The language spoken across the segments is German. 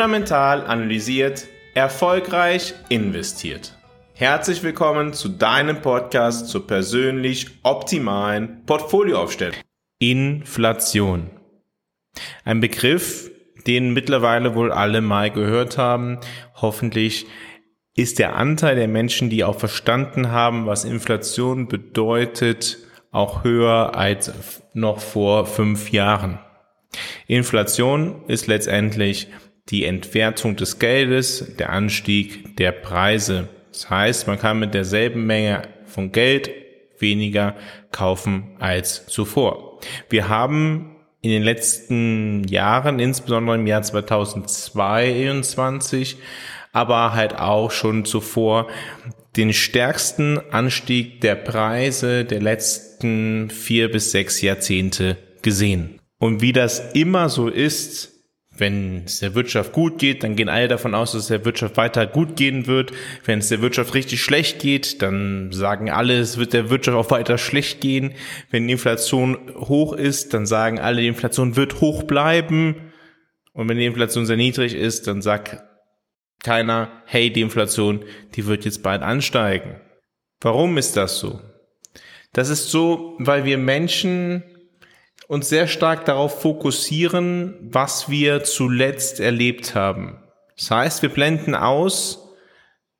fundamental analysiert, erfolgreich investiert. Herzlich willkommen zu deinem Podcast zur persönlich optimalen Portfolioaufstellung. Inflation. Ein Begriff, den mittlerweile wohl alle mal gehört haben. Hoffentlich ist der Anteil der Menschen, die auch verstanden haben, was Inflation bedeutet, auch höher als noch vor fünf Jahren. Inflation ist letztendlich die Entwertung des Geldes, der Anstieg der Preise. Das heißt, man kann mit derselben Menge von Geld weniger kaufen als zuvor. Wir haben in den letzten Jahren, insbesondere im Jahr 2022, aber halt auch schon zuvor den stärksten Anstieg der Preise der letzten vier bis sechs Jahrzehnte gesehen. Und wie das immer so ist, wenn es der Wirtschaft gut geht, dann gehen alle davon aus, dass es der Wirtschaft weiter gut gehen wird. Wenn es der Wirtschaft richtig schlecht geht, dann sagen alle, es wird der Wirtschaft auch weiter schlecht gehen. Wenn die Inflation hoch ist, dann sagen alle, die Inflation wird hoch bleiben. Und wenn die Inflation sehr niedrig ist, dann sagt keiner, hey, die Inflation, die wird jetzt bald ansteigen. Warum ist das so? Das ist so, weil wir Menschen uns sehr stark darauf fokussieren, was wir zuletzt erlebt haben. Das heißt, wir blenden aus,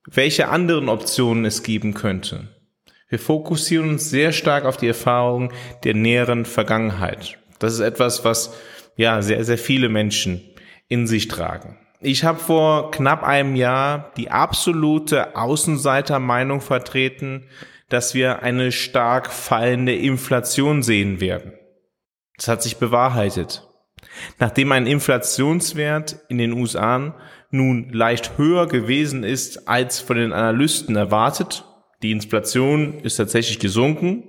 welche anderen Optionen es geben könnte. Wir fokussieren uns sehr stark auf die Erfahrung der näheren Vergangenheit. Das ist etwas, was ja sehr, sehr viele Menschen in sich tragen. Ich habe vor knapp einem Jahr die absolute Außenseitermeinung vertreten, dass wir eine stark fallende Inflation sehen werden. Das hat sich bewahrheitet. Nachdem ein Inflationswert in den USA nun leicht höher gewesen ist als von den Analysten erwartet, die Inflation ist tatsächlich gesunken,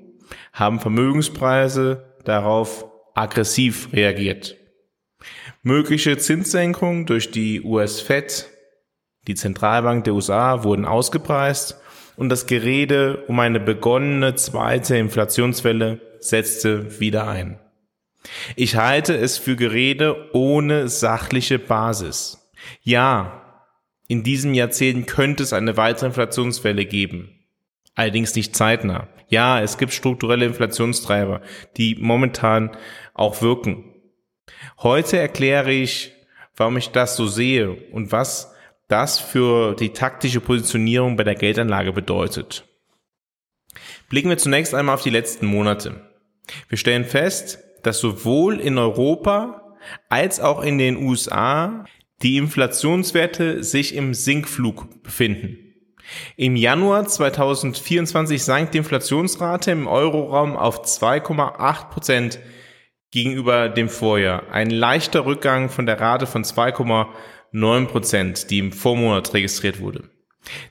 haben Vermögenspreise darauf aggressiv reagiert. Mögliche Zinssenkungen durch die US-Fed, die Zentralbank der USA, wurden ausgepreist und das Gerede um eine begonnene zweite Inflationswelle setzte wieder ein. Ich halte es für Gerede ohne sachliche Basis. Ja, in diesem Jahrzehnt könnte es eine weitere Inflationswelle geben. Allerdings nicht zeitnah. Ja, es gibt strukturelle Inflationstreiber, die momentan auch wirken. Heute erkläre ich, warum ich das so sehe und was das für die taktische Positionierung bei der Geldanlage bedeutet. Blicken wir zunächst einmal auf die letzten Monate. Wir stellen fest, dass sowohl in Europa als auch in den USA die Inflationswerte sich im Sinkflug befinden. Im Januar 2024 sank die Inflationsrate im Euroraum auf 2,8 Prozent gegenüber dem Vorjahr. Ein leichter Rückgang von der Rate von 2,9 Prozent, die im Vormonat registriert wurde.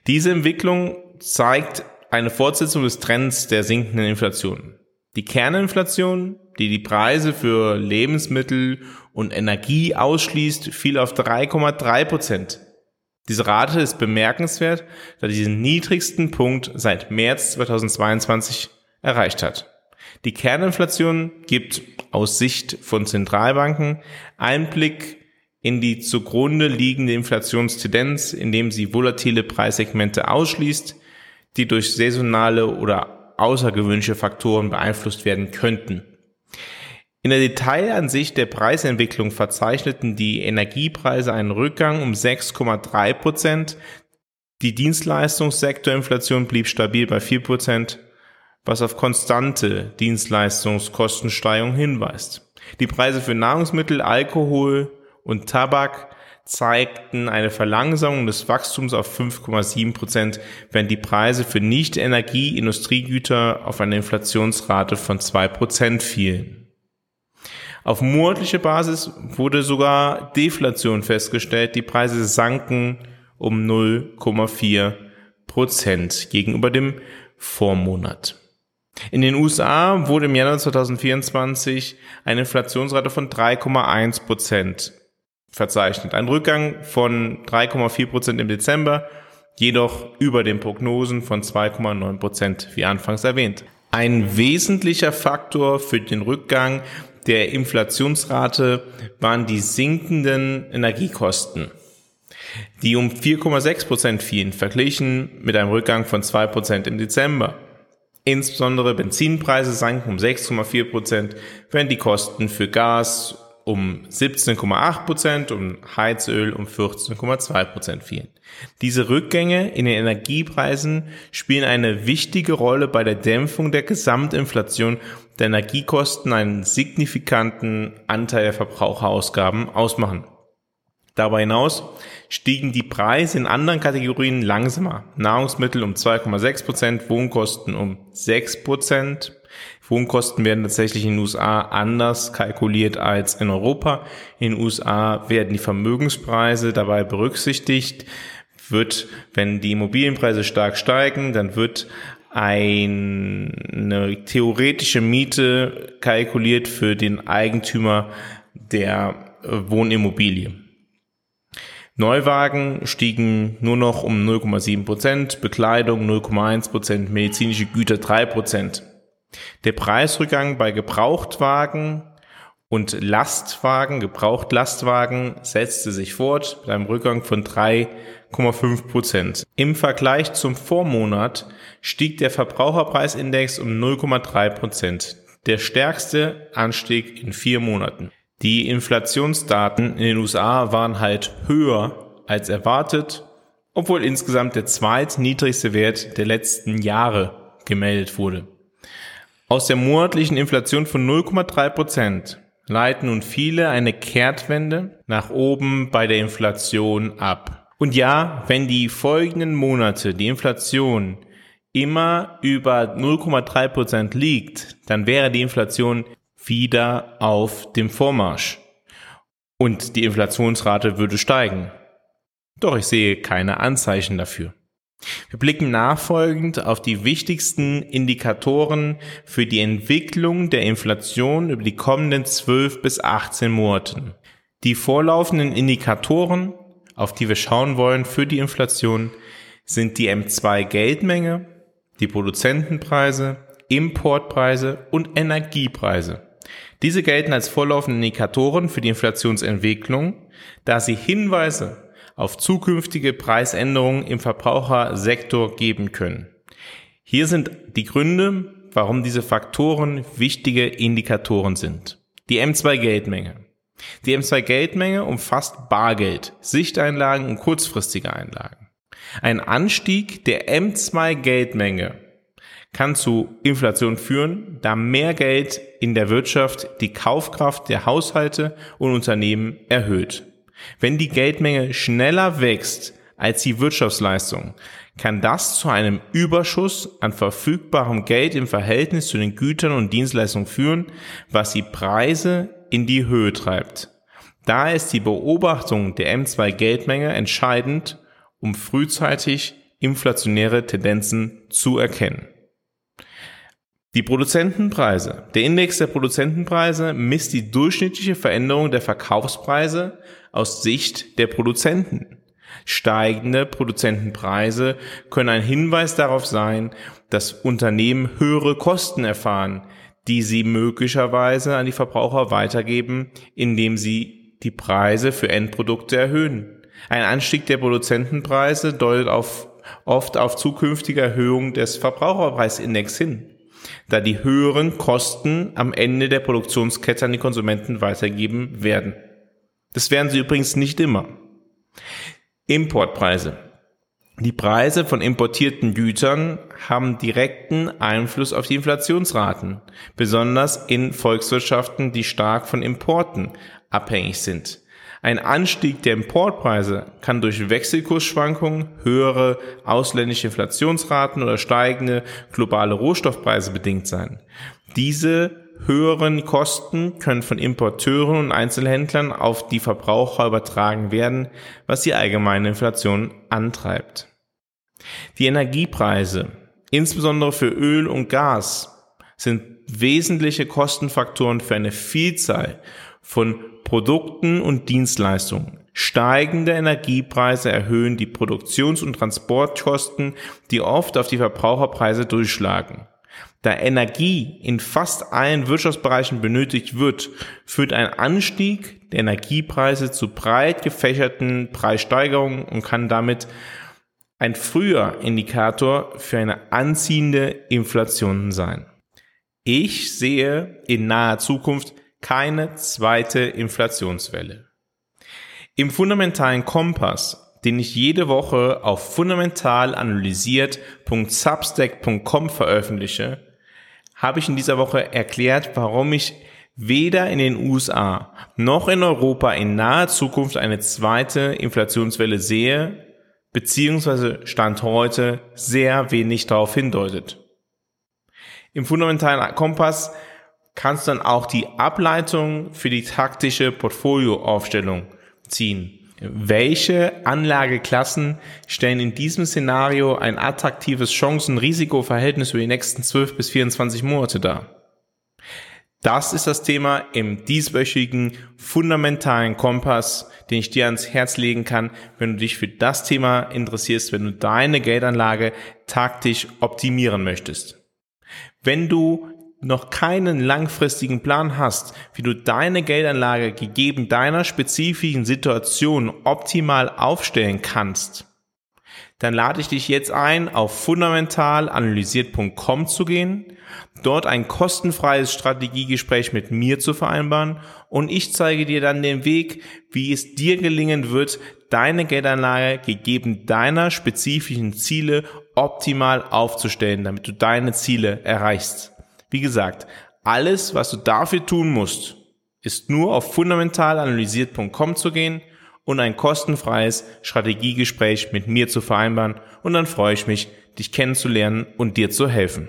Diese Entwicklung zeigt eine Fortsetzung des Trends der sinkenden Inflation. Die Kerninflation, die die Preise für Lebensmittel und Energie ausschließt, fiel auf 3,3 Prozent. Diese Rate ist bemerkenswert, da diesen niedrigsten Punkt seit März 2022 erreicht hat. Die Kerninflation gibt aus Sicht von Zentralbanken Einblick in die zugrunde liegende Inflationstendenz, indem sie volatile Preissegmente ausschließt, die durch saisonale oder außergewöhnliche Faktoren beeinflusst werden könnten. In der Detailansicht der Preisentwicklung verzeichneten die Energiepreise einen Rückgang um 6,3 Prozent. Die Dienstleistungssektorinflation blieb stabil bei 4 Prozent, was auf konstante Dienstleistungskostensteigerung hinweist. Die Preise für Nahrungsmittel, Alkohol und Tabak zeigten eine Verlangsamung des Wachstums auf 5,7 Prozent, während die Preise für Nicht-Energie-Industriegüter auf eine Inflationsrate von 2 Prozent fielen. Auf monatliche Basis wurde sogar Deflation festgestellt. Die Preise sanken um 0,4 Prozent gegenüber dem Vormonat. In den USA wurde im Januar 2024 eine Inflationsrate von 3,1 Prozent verzeichnet. Ein Rückgang von 3,4 Prozent im Dezember, jedoch über den Prognosen von 2,9 Prozent, wie anfangs erwähnt. Ein wesentlicher Faktor für den Rückgang der Inflationsrate waren die sinkenden Energiekosten. die um 4,6 Prozent fielen, verglichen mit einem Rückgang von 2 Prozent im Dezember. Insbesondere Benzinpreise sanken um 6,4 Prozent, während die Kosten für Gas um 17,8 Prozent und Heizöl um 14,2 Prozent fielen. Diese Rückgänge in den Energiepreisen spielen eine wichtige Rolle bei der Dämpfung der Gesamtinflation der Energiekosten einen signifikanten Anteil der Verbraucherausgaben ausmachen. Darüber hinaus stiegen die Preise in anderen Kategorien langsamer. Nahrungsmittel um 2,6 Prozent, Wohnkosten um 6 Prozent. Wohnkosten werden tatsächlich in den USA anders kalkuliert als in Europa. In den USA werden die Vermögenspreise dabei berücksichtigt. Wird, wenn die Immobilienpreise stark steigen, dann wird eine theoretische Miete kalkuliert für den Eigentümer der Wohnimmobilie. Neuwagen stiegen nur noch um 0,7 Prozent, Bekleidung 0,1 Prozent, medizinische Güter 3 Prozent. Der Preisrückgang bei Gebrauchtwagen und Lastwagen, Gebrauchtlastwagen setzte sich fort mit einem Rückgang von 3,5 Prozent. Im Vergleich zum Vormonat stieg der Verbraucherpreisindex um 0,3 Prozent, der stärkste Anstieg in vier Monaten. Die Inflationsdaten in den USA waren halt höher als erwartet, obwohl insgesamt der zweitniedrigste Wert der letzten Jahre gemeldet wurde. Aus der monatlichen Inflation von 0,3 Prozent leiten nun viele eine Kehrtwende nach oben bei der Inflation ab. Und ja, wenn die folgenden Monate die Inflation immer über 0,3 Prozent liegt, dann wäre die Inflation wieder auf dem Vormarsch. Und die Inflationsrate würde steigen. Doch ich sehe keine Anzeichen dafür. Wir blicken nachfolgend auf die wichtigsten Indikatoren für die Entwicklung der Inflation über die kommenden 12 bis 18 Monate. Die vorlaufenden Indikatoren, auf die wir schauen wollen für die Inflation, sind die M2 Geldmenge, die Produzentenpreise, Importpreise und Energiepreise. Diese gelten als vorlaufende Indikatoren für die Inflationsentwicklung, da sie Hinweise auf zukünftige Preisänderungen im Verbrauchersektor geben können. Hier sind die Gründe, warum diese Faktoren wichtige Indikatoren sind. Die M2 Geldmenge. Die M2 Geldmenge umfasst Bargeld, Sichteinlagen und kurzfristige Einlagen. Ein Anstieg der M2 Geldmenge kann zu Inflation führen, da mehr Geld in der Wirtschaft die Kaufkraft der Haushalte und Unternehmen erhöht. Wenn die Geldmenge schneller wächst als die Wirtschaftsleistung, kann das zu einem Überschuss an verfügbarem Geld im Verhältnis zu den Gütern und Dienstleistungen führen, was die Preise in die Höhe treibt. Daher ist die Beobachtung der M2 Geldmenge entscheidend, um frühzeitig inflationäre Tendenzen zu erkennen. Die Produzentenpreise. Der Index der Produzentenpreise misst die durchschnittliche Veränderung der Verkaufspreise aus Sicht der Produzenten. Steigende Produzentenpreise können ein Hinweis darauf sein, dass Unternehmen höhere Kosten erfahren, die sie möglicherweise an die Verbraucher weitergeben, indem sie die Preise für Endprodukte erhöhen. Ein Anstieg der Produzentenpreise deutet auf, oft auf zukünftige Erhöhung des Verbraucherpreisindex hin da die höheren Kosten am Ende der Produktionskette an die Konsumenten weitergeben werden. Das werden sie übrigens nicht immer. Importpreise. Die Preise von importierten Gütern haben direkten Einfluss auf die Inflationsraten, besonders in Volkswirtschaften, die stark von Importen abhängig sind. Ein Anstieg der Importpreise kann durch Wechselkursschwankungen, höhere ausländische Inflationsraten oder steigende globale Rohstoffpreise bedingt sein. Diese höheren Kosten können von Importeuren und Einzelhändlern auf die Verbraucher übertragen werden, was die allgemeine Inflation antreibt. Die Energiepreise, insbesondere für Öl und Gas, sind wesentliche Kostenfaktoren für eine Vielzahl von Produkten und Dienstleistungen. Steigende Energiepreise erhöhen die Produktions- und Transportkosten, die oft auf die Verbraucherpreise durchschlagen. Da Energie in fast allen Wirtschaftsbereichen benötigt wird, führt ein Anstieg der Energiepreise zu breit gefächerten Preissteigerungen und kann damit ein früher Indikator für eine anziehende Inflation sein. Ich sehe in naher Zukunft keine zweite Inflationswelle. Im fundamentalen Kompass den ich jede Woche auf fundamentalanalysiert.substack.com veröffentliche, habe ich in dieser Woche erklärt, warum ich weder in den USA noch in Europa in naher Zukunft eine zweite Inflationswelle sehe, beziehungsweise Stand heute sehr wenig darauf hindeutet. Im fundamentalen Kompass kannst du dann auch die Ableitung für die taktische Portfolioaufstellung ziehen. Welche Anlageklassen stellen in diesem Szenario ein attraktives Chancen-Risiko-Verhältnis über die nächsten 12 bis 24 Monate dar? Das ist das Thema im dieswöchigen fundamentalen Kompass, den ich dir ans Herz legen kann, wenn du dich für das Thema interessierst, wenn du deine Geldanlage taktisch optimieren möchtest. Wenn du noch keinen langfristigen Plan hast, wie du deine Geldanlage gegeben deiner spezifischen Situation optimal aufstellen kannst, dann lade ich dich jetzt ein, auf fundamentalanalysiert.com zu gehen, dort ein kostenfreies Strategiegespräch mit mir zu vereinbaren und ich zeige dir dann den Weg, wie es dir gelingen wird, deine Geldanlage gegeben deiner spezifischen Ziele optimal aufzustellen, damit du deine Ziele erreichst. Wie gesagt, alles, was du dafür tun musst, ist nur auf fundamentalanalysiert.com zu gehen und ein kostenfreies Strategiegespräch mit mir zu vereinbaren und dann freue ich mich, dich kennenzulernen und dir zu helfen.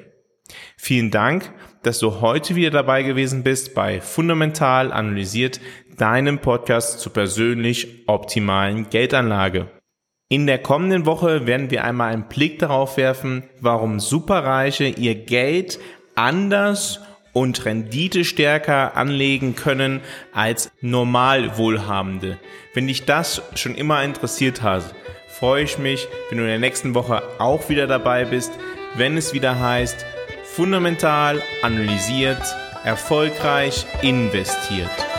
Vielen Dank, dass du heute wieder dabei gewesen bist bei Fundamental Analysiert, deinem Podcast zur persönlich optimalen Geldanlage. In der kommenden Woche werden wir einmal einen Blick darauf werfen, warum Superreiche ihr Geld anders und renditestärker anlegen können als normal Wohlhabende. Wenn dich das schon immer interessiert hat, freue ich mich, wenn du in der nächsten Woche auch wieder dabei bist, wenn es wieder heißt, fundamental analysiert, erfolgreich investiert.